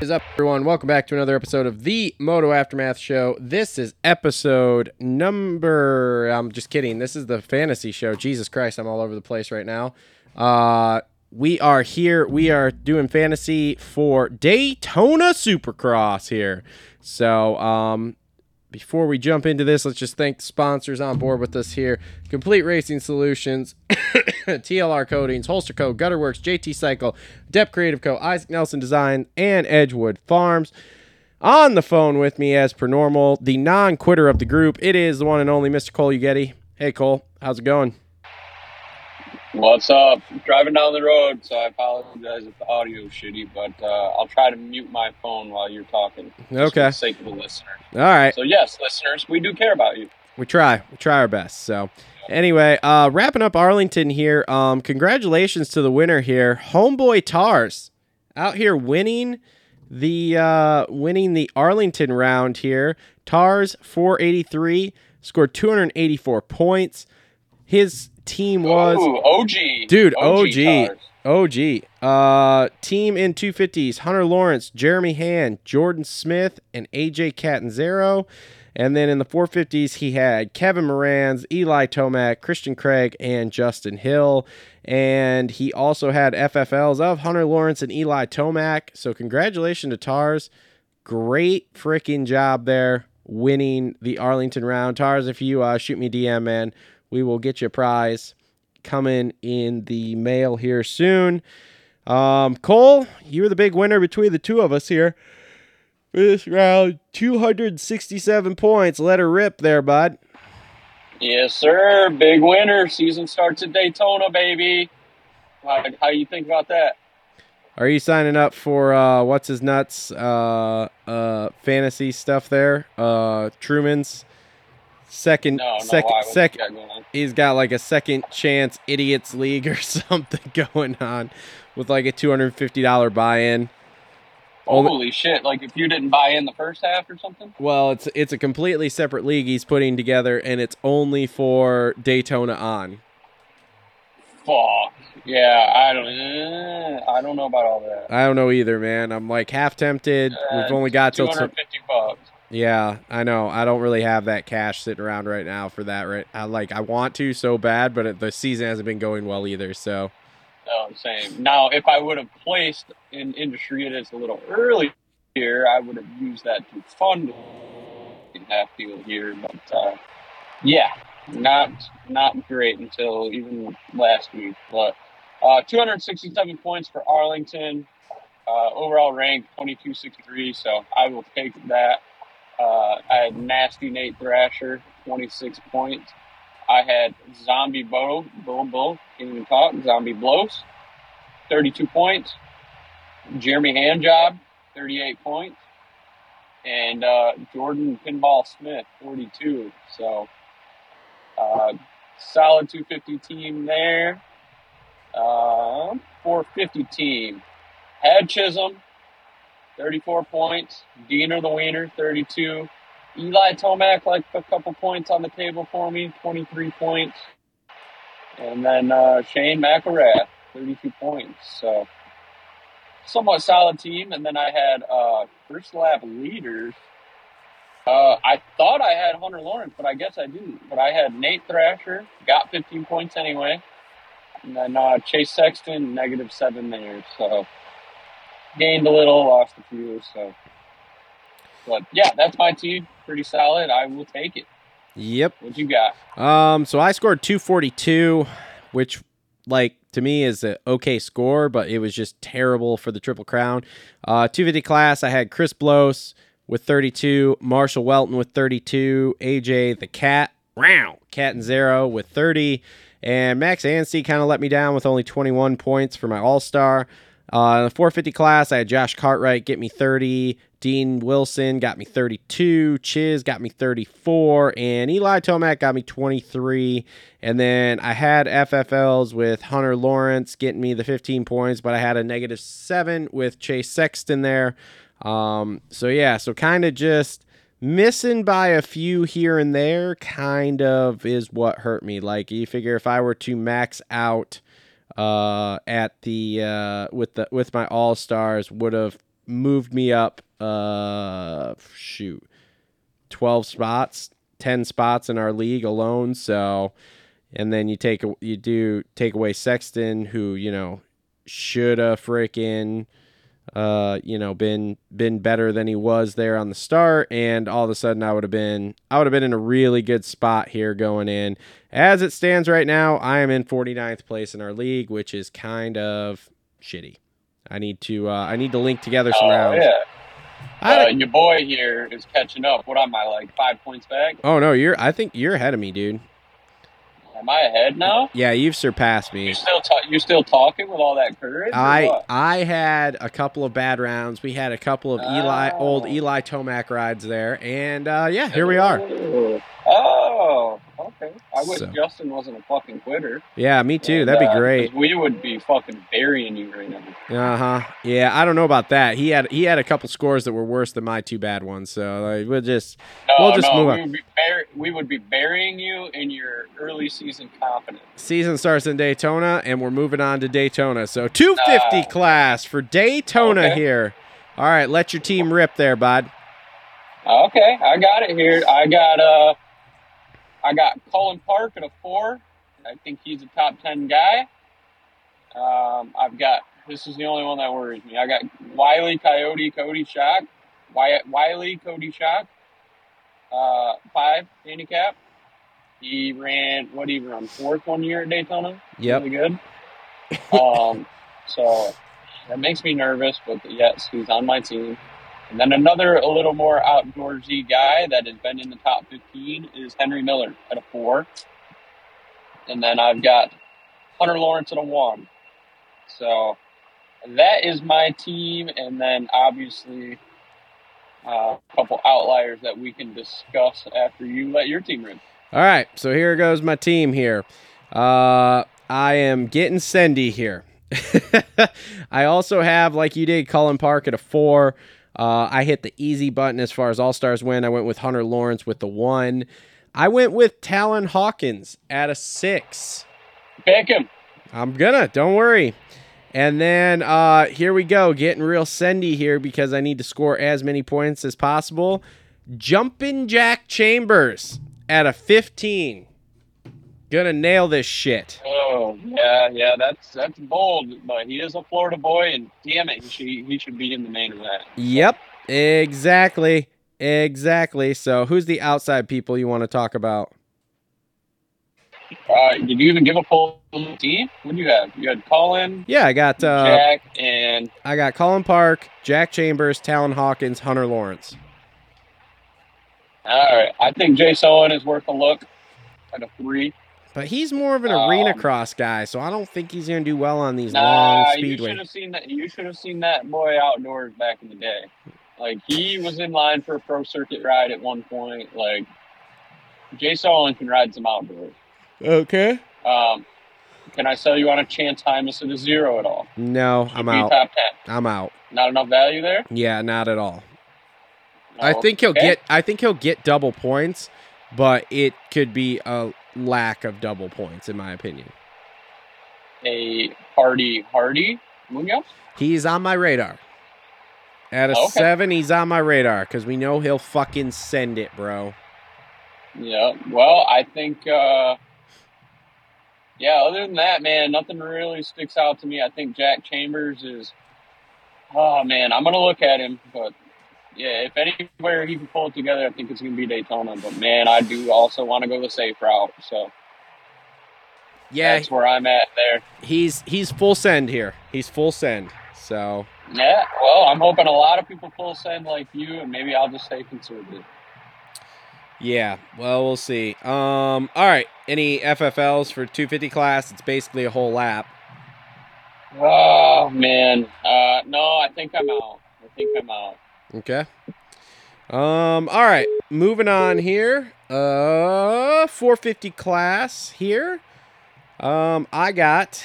is up, everyone? Welcome back to another episode of the Moto Aftermath Show. This is episode number. I'm just kidding. This is the fantasy show. Jesus Christ, I'm all over the place right now. Uh, we are here. We are doing fantasy for Daytona Supercross here. So, um, before we jump into this, let's just thank the sponsors on board with us here Complete Racing Solutions, TLR Coatings, Holster Co., Gutter Worx, JT Cycle, Adept Creative Co., Isaac Nelson Design, and Edgewood Farms. On the phone with me, as per normal, the non quitter of the group, it is the one and only Mr. Cole Ugetti. Hey, Cole, how's it going? What's up? Driving down the road, so I apologize if the audio is shitty, but uh, I'll try to mute my phone while you're talking. Okay. For the sake of the listener. All right. So yes, listeners, we do care about you. we try we try our best so anyway uh wrapping up arlington here um congratulations to the winner here homeboy tars out here winning the uh winning the arlington round here tars 483 scored 284 points his team was Ooh, OG, Dude, OG. OG. Uh, team in 250s Hunter Lawrence, Jeremy Hand, Jordan Smith, and AJ Catanzaro. And then in the 450s, he had Kevin Moranz, Eli Tomac, Christian Craig, and Justin Hill. And he also had FFLs of Hunter Lawrence and Eli Tomac. So congratulations to Tars. Great freaking job there winning the Arlington round. Tars, if you uh, shoot me DM, man, we will get you a prize coming in the mail here soon. Um, Cole, you were the big winner between the two of us here. This round, 267 points. Let her rip there, bud. Yes, sir. Big winner. Season starts at Daytona, baby. How, how you think about that? Are you signing up for uh, what's his nuts uh, uh, fantasy stuff there? Uh, Truman's second, No, no. second, why? Second. got? He's got like a second chance idiots league or something going on with like a $250 buy-in. Only- Holy shit! Like if you didn't buy in the first half or something. Well, it's it's a completely separate league he's putting together, and it's only for Daytona on. Fuck. Yeah, I don't. eh, I don't know about all that. I don't know either, man. I'm like half tempted. We've Uh, only got till hundred fifty bucks. Yeah. I know. I don't really have that cash sitting around right now for that. Right. I like. I want to so bad, but the season hasn't been going well either. So No, I'm saying now if I would have placed in industry it is a little earlier, here, I would have used that to fund half deal here. But uh, yeah, not not great until even last week. But uh, 267 points for Arlington. Uh, overall rank 2263, so I will take that. Uh, I had nasty Nate Thrasher, 26 points. I had Zombie Bo, Bo, Bo, can't even talk, Zombie Blose, 32 points. Jeremy Handjob, 38 points. And uh, Jordan Pinball Smith, 42. So, uh, solid 250 team there. Uh, 450 team. Had Chisholm, 34 points. Diener the Wiener, 32. Eli Tomac, like a couple points on the table for me, 23 points. And then uh, Shane McElrath, 32 points. So, somewhat solid team. And then I had uh, first lap leaders. Uh, I thought I had Hunter Lawrence, but I guess I didn't. But I had Nate Thrasher, got 15 points anyway. And then uh, Chase Sexton, negative seven there. So, gained a little, lost a few. So, but yeah, that's my team. Pretty solid. I will take it. yep. What you got? Um. So I scored 242, which like to me is an okay score, but it was just terrible for the triple crown. Uh, 250 class, I had Chris Blose with 32, Marshal Weltin with 32, AJ the Cat, round Cat and Zero with 30, and Max Anstey kind of let me down with only 21 points for my All Star. Uh, in the 450 class, I had Josh Cartwright get me 30, Dean Wilson got me 32, Chiz got me 34, and Eli Tomac got me 23. And then I had FFLs with Hunter Lawrence getting me the 15 points, but I had a negative seven with Chase Sexton there. Um, so yeah, so kind of just missing by a few here and there, kind of is what hurt me. Like you figure if I were to max out uh, at the uh, with the with my all stars would have moved me up. Uh, shoot, twelve spots, ten spots in our league alone. So, and then you take you do take away Sexton, who you know should have freaking uh you know been been better than he was there on the start and all of a sudden I would have been I would have been in a really good spot here going in as it stands right now I am in 49th place in our league which is kind of shitty I need to uh I need to link together some Oh rounds yeah. Uh, your boy here is catching up. What am I like five points back? oh no you're I think you're ahead of me dude Am I ahead now? yeah you've surpassed me You still ta- you still talking with all that courage? I? I had a couple of bad rounds. We had a couple of Eli Oh. old Eli Tomac rides there, and uh, yeah, here we are. I wish So. Justin wasn't a fucking quitter. Yeah, me too. And, That'd be uh, great. We would be fucking burying you right now. Uh huh. Yeah, I don't know about that. He had he had a couple scores that were worse than my two bad ones. So like, we'll just No, We'll just no, move we on. would, bur- we would be burying you in your early season confidence. season starts in Daytona, and we're moving on to Daytona. So 250 Ah. class for Daytona Okay. here. All right, let your team rip there, bud. Okay, I got it here. I got uh, I got Cullin Park at a four. I think he's a top ten guy. Um, I've got this is the only one that worries me. I got Wiley Coyote Cody Schock, Wiley Cody Schock, uh, five handicap. He ran what he run fourth one year at Daytona. Yeah. really good. Um, so that makes me nervous, but yes, he's on my team. And then another a little more outdoorsy guy that has been in the top 15 is Henry Miller at a four. And then I've got Hunter Lawrence at a one. So that is my team. And then obviously uh, a couple outliers that we can discuss after you let your team run. All right, so here goes my team here. Uh, I am getting Sendy here. I also have, like you did, Cullin Park at a four. Uh, I hit the easy button as far as All Stars win. I went with Hunter Lawrence with the one. I went with Talon Hawkins at a six. Pick him. I'm gonna, don't worry. And then uh, here we go, getting real sendy here because I need to score as many points as possible. Jumping Jack Chambers at a 15. Gonna nail this shit. Yeah, yeah, that's that's bold, but he is a Florida boy, and damn it, he should he should be in the main event. Yep, exactly. Exactly. So, who's the outside people you want to talk about? Uh, did you even give a full team? What do you have? You had Cullin, Yeah, I got uh, Jack, and I got Cullin Park, Jack Chambers, Talon Hawkins, Hunter Lawrence. all right. I think Jace Owen is worth a look at a three. But he's more of an arena Um, cross guy, so I don't think he's gonna do well on these Nah, long you should have seen that. You should have seen that boy outdoors back in the day. Like he was in line for a pro circuit ride at one point. Like Jace Owen can ride some outdoors. Okay. Um, can I sell you on a chance Hymas at a zero at all? No, Should I'm out. Top ten. I'm out. Not enough value there. Yeah, not at all. No? I think he'll Okay. get I think he'll get double points, but it could be a lack of double points in my opinion. a Hardy Hardy Munoz. He's on my radar. At a Okay. 7, he's on my radar cuz we know he'll fucking send it, bro. Yeah. Well, I think. uh Yeah. Other than that, man, nothing really sticks out to me. I think Jack Chambers is. Oh man, I'm gonna look at him, but yeah, if anywhere he can pull it together, I think it's gonna be Daytona. But man, I do also want to go the safe route, so Yeah, that's where I'm at there. he's he's full send here. He's full send. So, Yeah. Well, I'm hoping a lot of people full send like you, and maybe I'll just stay conservative. yeah, well, we'll see. Um all right, any FFLs for 250 class? It's basically a whole lap. Oh man, uh, no, I think I'm out. I think I'm out. Okay. Um. All right. Moving on here. Uh, 450 class here. Um. I got,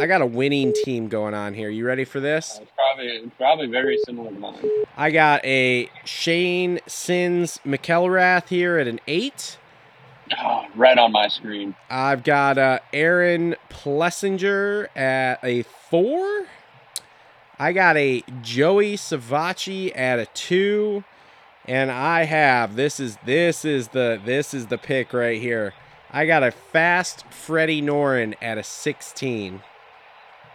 I got a winning team going on here. You ready for this? It's probably probably very similar to mine. I got a Shane Sins McElrath here at an eight. Oh, right on my screen. I've got uh, Aaron Plessinger at a four. I got a Joey Savatgy at a two, and I have this is this is the this is the pick right here. I got a fast Freddie Noren at a sixteen.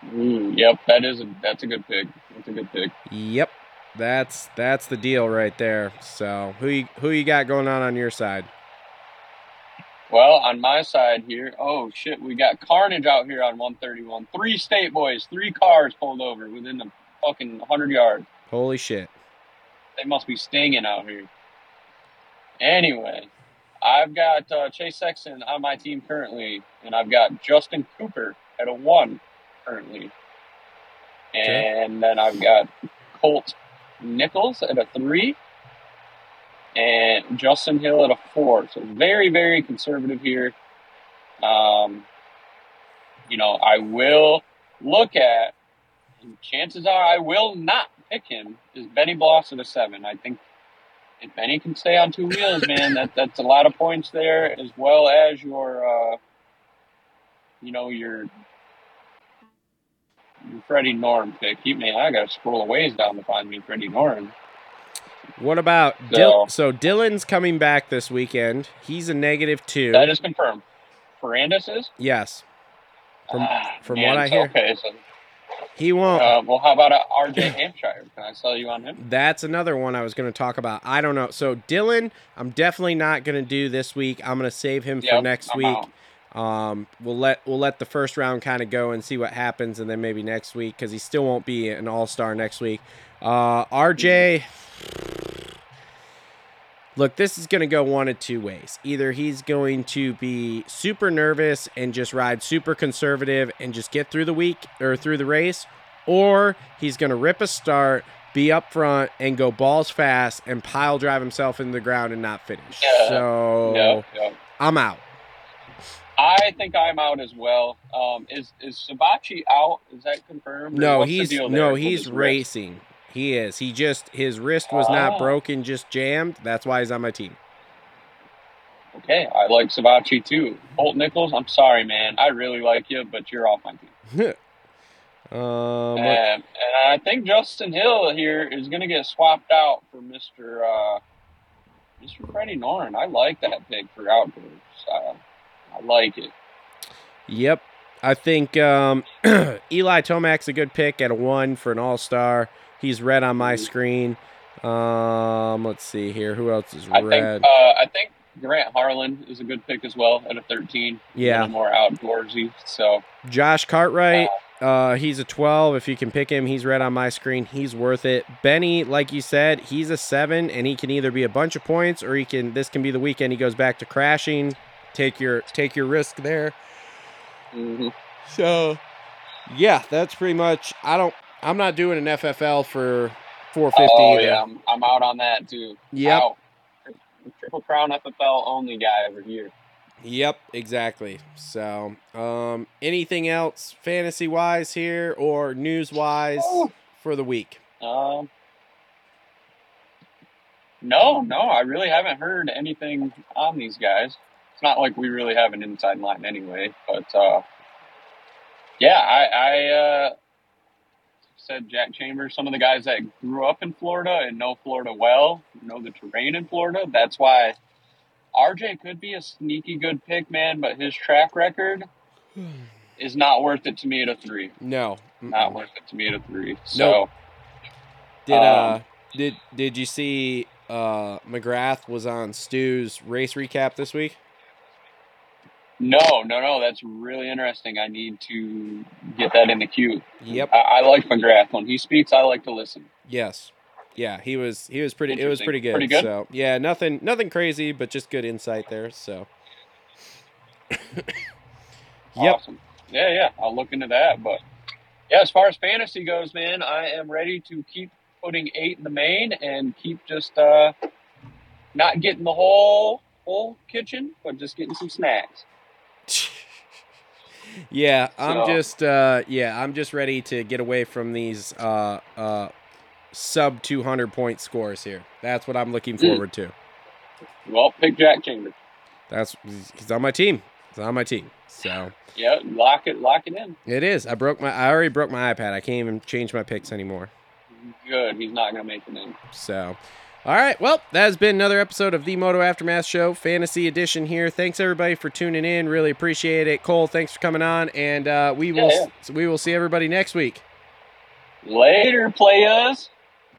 Mm, yep, that is a that's a good pick. That's a good pick. Yep, that's that's the deal right there. So who you, who you got going on on your side? Well, on my side here, oh shit, we got carnage out here on 131. Three state boys, three cars pulled over within the fucking 100 yards. Holy shit! They must be stinging out here. Anyway, I've got uh, Chase Sexton on my team currently, and I've got Justin Cooper at a one currently, and then I've got Colt Nichols at a three, and Justin Hill at a four. So very, very conservative here. Um, you know, I will look at, and chances are I will not pick him, is Benny Bloss at a seven. I think if Benny can stay on two wheels, man, that that's a lot of points there, as well as your, uh, you know, your your Freddie Noren pick. You man, I got to scroll a ways down to find me Freddie Noren. What about So- Dil- so Dylan's coming back this weekend. He's a negative two. That is confirmed. Ferrandis is. yes, From- Ah, from man, what I hear. Okay, so he won't. uh, well, how about uh, R.J. Hampshire? Can I sell you on him? That's another one I was going to talk about. I don't know. So Dylan, I'm definitely not going to do this week. I'm going to save him for next I'm week. out. Um, we'll let we'll let the first round kind of go and see what happens, and then maybe next week because he still won't be an all star next week. Uh, RJ, look, this is going to go one of two ways. Either he's going to be super nervous and just ride super conservative and just get through the week or through the race, or he's going to rip a start, be up front, and go balls fast and pile drive himself into the ground and not finish. Yeah. So. I'm out. I think I'm out as well. Um, is is Savatgy out? Is that confirmed? No, what's he's no, he's wrist? He is. He just his wrist was not Oh. broken, just jammed. That's why he's on my team. Okay, I like Savatgy too. Holt Nichols, I'm sorry, man. I really like you, but you're off my team. um, And, and I think Justin Hill here is going to get swapped out for Mr. Uh, Mr. Freddie Noren. I like that pick for outdoors. Uh, I like it. Yep. I think um, Eli Tomac's a good pick at a one for an all star. He's red on my Mhm. screen. Um, let's see here. Who else is I red? think uh, I think Grant Harlan is a good pick as well at a 13. Yeah. little more outdoorsy. So Josh Cartwright. Uh, he's a 12. If you can pick him, he's red on my screen. He's worth it. Benny, like you said, he's a seven, and he can either be a bunch of points or he can. This can be the weekend he goes back to crashing. Take your take your risk there. mhm. So, yeah, that's pretty much. I don't. I'm not doing an FFL for 450 oh either. yeah, I'm, I'm out on that too. Yep. Out. Triple Crown FFL only guy over here. Yep, exactly. So, um, anything else fantasy wise here or news wise Oh. for the week? Um, no, no, I really haven't heard anything on these guys. It's not like we really have an inside line anyway, but uh, yeah, I, I uh, said Jack Chambers, some of the guys that grew up in Florida and know Florida well, know the terrain in Florida. That's why RJ could be a sneaky good pick, man, but his track record is not worth it to me at a three. No, Not Mm-mm. worth it to me at a three. So. Nope. Did uh Um, did did you see uh McGrath was on Stu's race recap this week? No, no, no. That's really interesting. I need to get that in the queue. Yep. I, I like McGrath when he speaks. I like to listen. Yes. Yeah, he was he was pretty it was pretty good. Pretty good? So yeah, nothing nothing crazy, but just good insight there. So Yep. Awesome. Yeah, yeah. I'll look into that. But yeah, as far as fantasy goes, man, I am ready to keep putting eight in the main and keep just uh, not getting the whole whole kitchen, but just getting some snacks. Yeah, I'm So- just uh yeah, I'm just ready to get away from these uh uh sub 200 point scores here. That's what I'm looking Mm. forward to. Well, pick Jack Chambers. That's he's on my team. It's on my team. So Yeah, lock it, lock it in. it is. I broke my. I already broke my iPad. I can't even change my picks anymore. Good. He's not gonna make it in. So, all right. Well, that has been another episode of the Moto Aftermath Show, Fantasy Edition. Here. Thanks everybody for tuning in. Really appreciate it. Cole, thanks for coming on, and uh, we will Yeah, we will see everybody next week. Later, players.